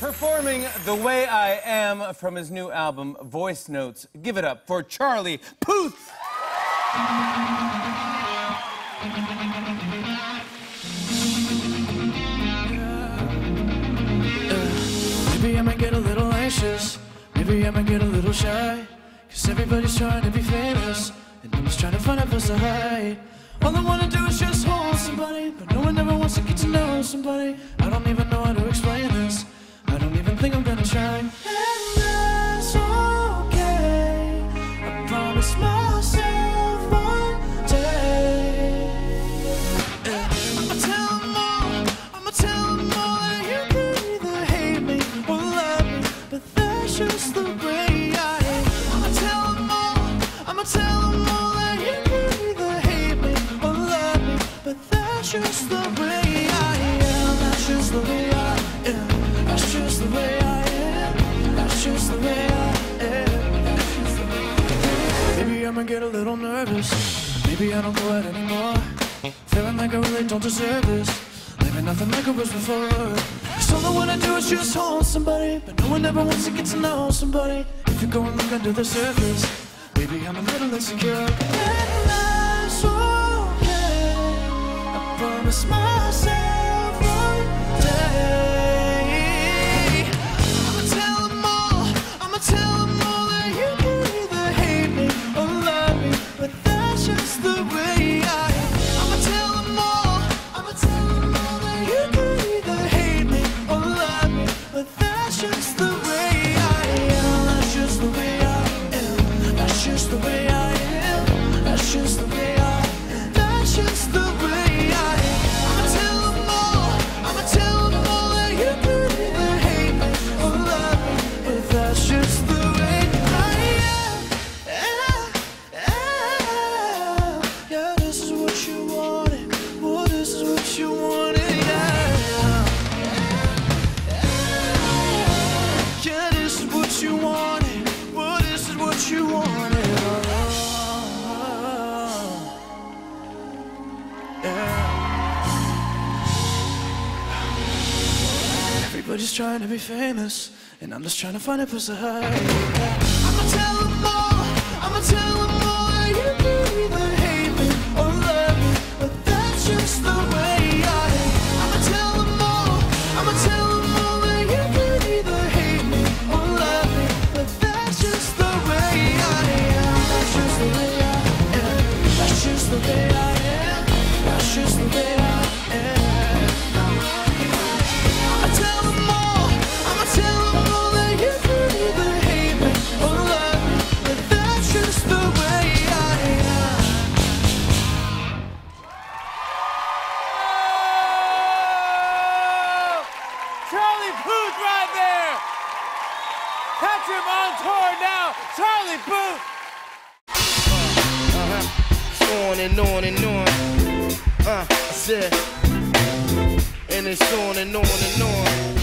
Performing The Way I Am from his new album, Voice Notes. Give it up for Charlie Puth. Maybe I might get a little anxious. Maybe I might get a little shy. Cause everybody's trying to be famous. And I'm just trying to find a place to hide. All I wanna do is just hold somebody. But no one ever wants to get to know somebody. I don't even know how to explain this. Think I'm gonna try. I'ma get a little nervous. Maybe I don't go out anymore. Feeling like I really don't deserve this. Living nothing like it was before. Cause all I wanna do is just hold somebody. But no one ever wants to get to know somebody. If you go and look under the surface, maybe I'm a little insecure. And that's okay. I promise myself Everybody's trying to be famous, and I'm just trying to find a place to hide. Charlie Puth right there. Catch him on tour now. Charlie Puth. on and on and on. Uh, I said, and it's on and on and on.